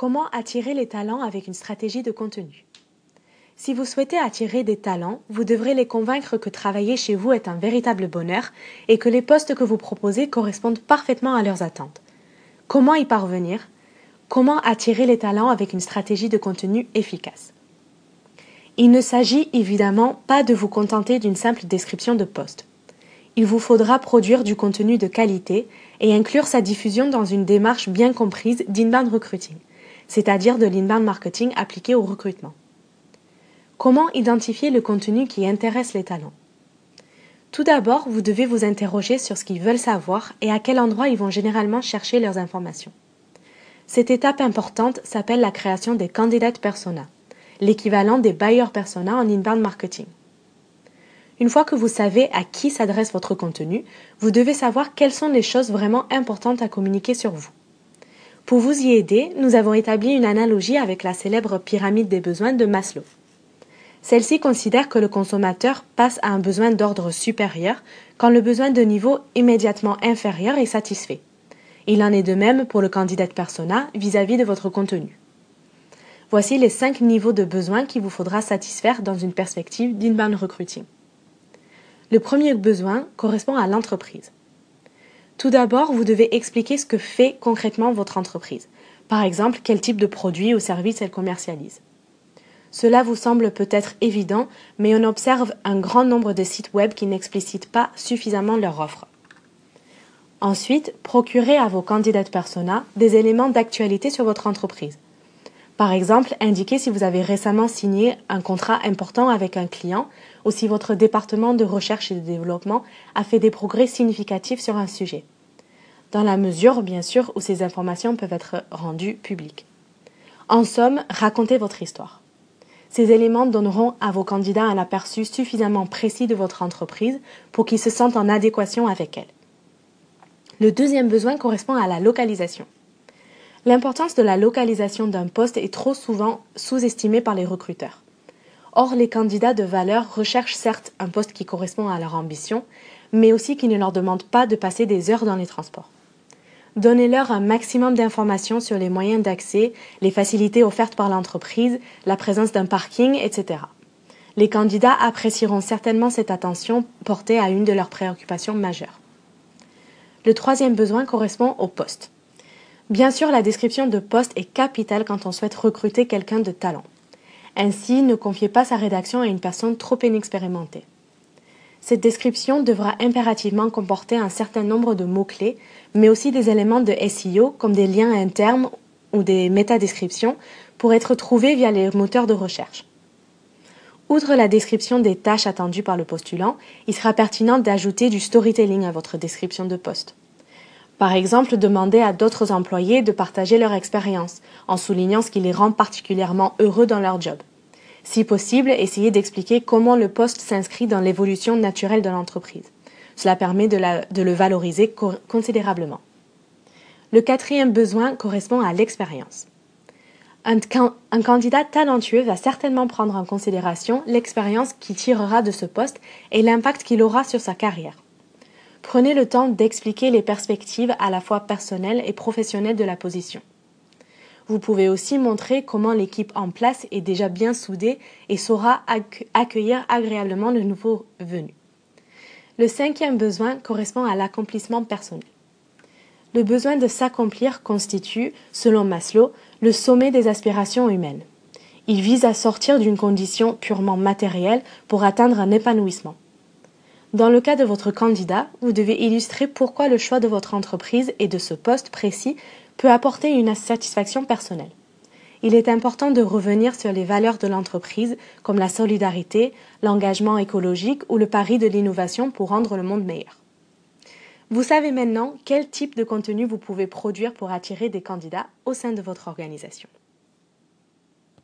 Comment attirer les talents avec une stratégie de contenu? Si vous souhaitez attirer des talents, vous devrez les convaincre que travailler chez vous est un véritable bonheur et que les postes que vous proposez correspondent parfaitement à leurs attentes. Comment y parvenir? Comment attirer les talents avec une stratégie de contenu efficace? Il ne s'agit évidemment pas de vous contenter d'une simple description de poste. Il vous faudra produire du contenu de qualité et inclure sa diffusion dans une démarche bien comprise d'inbound recruiting c'est-à-dire de l'inbound marketing appliqué au recrutement. Comment identifier le contenu qui intéresse les talents? Tout d'abord, vous devez vous interroger sur ce qu'ils veulent savoir et à quel endroit ils vont généralement chercher leurs informations. Cette étape importante s'appelle la création des candidates persona, l'équivalent des buyers persona en inbound marketing. Une fois que vous savez à qui s'adresse votre contenu, vous devez savoir quelles sont les choses vraiment importantes à communiquer sur vous. Pour vous y aider, nous avons établi une analogie avec la célèbre pyramide des besoins de Maslow. Celle-ci considère que le consommateur passe à un besoin d'ordre supérieur quand le besoin de niveau immédiatement inférieur est satisfait. Il en est de même pour le candidat persona vis-à-vis de votre contenu. Voici les cinq niveaux de besoins qu'il vous faudra satisfaire dans une perspective d'inbound recruiting. Le premier besoin correspond à l'entreprise. Tout d'abord, vous devez expliquer ce que fait concrètement votre entreprise. Par exemple, quel type de produits ou services elle commercialise. Cela vous semble peut-être évident, mais on observe un grand nombre de sites web qui n'explicitent pas suffisamment leur offre. Ensuite, procurez à vos candidats persona des éléments d'actualité sur votre entreprise. Par exemple, indiquez si vous avez récemment signé un contrat important avec un client ou si votre département de recherche et de développement a fait des progrès significatifs sur un sujet. Dans la mesure, bien sûr, où ces informations peuvent être rendues publiques. En somme, racontez votre histoire. Ces éléments donneront à vos candidats un aperçu suffisamment précis de votre entreprise pour qu'ils se sentent en adéquation avec elle. Le deuxième besoin correspond à la localisation. L'importance de la localisation d'un poste est trop souvent sous-estimée par les recruteurs. Or, les candidats de valeur recherchent certes un poste qui correspond à leur ambition, mais aussi qui ne leur demande pas de passer des heures dans les transports. Donnez-leur un maximum d'informations sur les moyens d'accès, les facilités offertes par l'entreprise, la présence d'un parking, etc. Les candidats apprécieront certainement cette attention portée à une de leurs préoccupations majeures. Le troisième besoin correspond au poste. Bien sûr, la description de poste est capitale quand on souhaite recruter quelqu'un de talent. Ainsi, ne confiez pas sa rédaction à une personne trop inexpérimentée. Cette description devra impérativement comporter un certain nombre de mots-clés, mais aussi des éléments de SEO comme des liens internes ou des métadescriptions pour être trouvés via les moteurs de recherche. Outre la description des tâches attendues par le postulant, il sera pertinent d'ajouter du storytelling à votre description de poste. Par exemple, demander à d'autres employés de partager leur expérience, en soulignant ce qui les rend particulièrement heureux dans leur job. Si possible, essayez d'expliquer comment le poste s'inscrit dans l'évolution naturelle de l'entreprise. Cela permet de, le valoriser considérablement. Le quatrième besoin correspond à l'expérience. Un, un, candidat talentueux va certainement prendre en considération l'expérience qu'il tirera de ce poste et l'impact qu'il aura sur sa carrière. Prenez le temps d'expliquer les perspectives à la fois personnelles et professionnelles de la position. Vous pouvez aussi montrer comment l'équipe en place est déjà bien soudée et saura accueillir agréablement le nouveau venu. Le cinquième besoin correspond à l'accomplissement personnel. Le besoin de s'accomplir constitue, selon Maslow, le sommet des aspirations humaines. Il vise à sortir d'une condition purement matérielle pour atteindre un épanouissement. Dans le cas de votre candidat, vous devez illustrer pourquoi le choix de votre entreprise et de ce poste précis peut apporter une satisfaction personnelle. Il est important de revenir sur les valeurs de l'entreprise comme la solidarité, l'engagement écologique ou le pari de l'innovation pour rendre le monde meilleur. Vous savez maintenant quel type de contenu vous pouvez produire pour attirer des candidats au sein de votre organisation.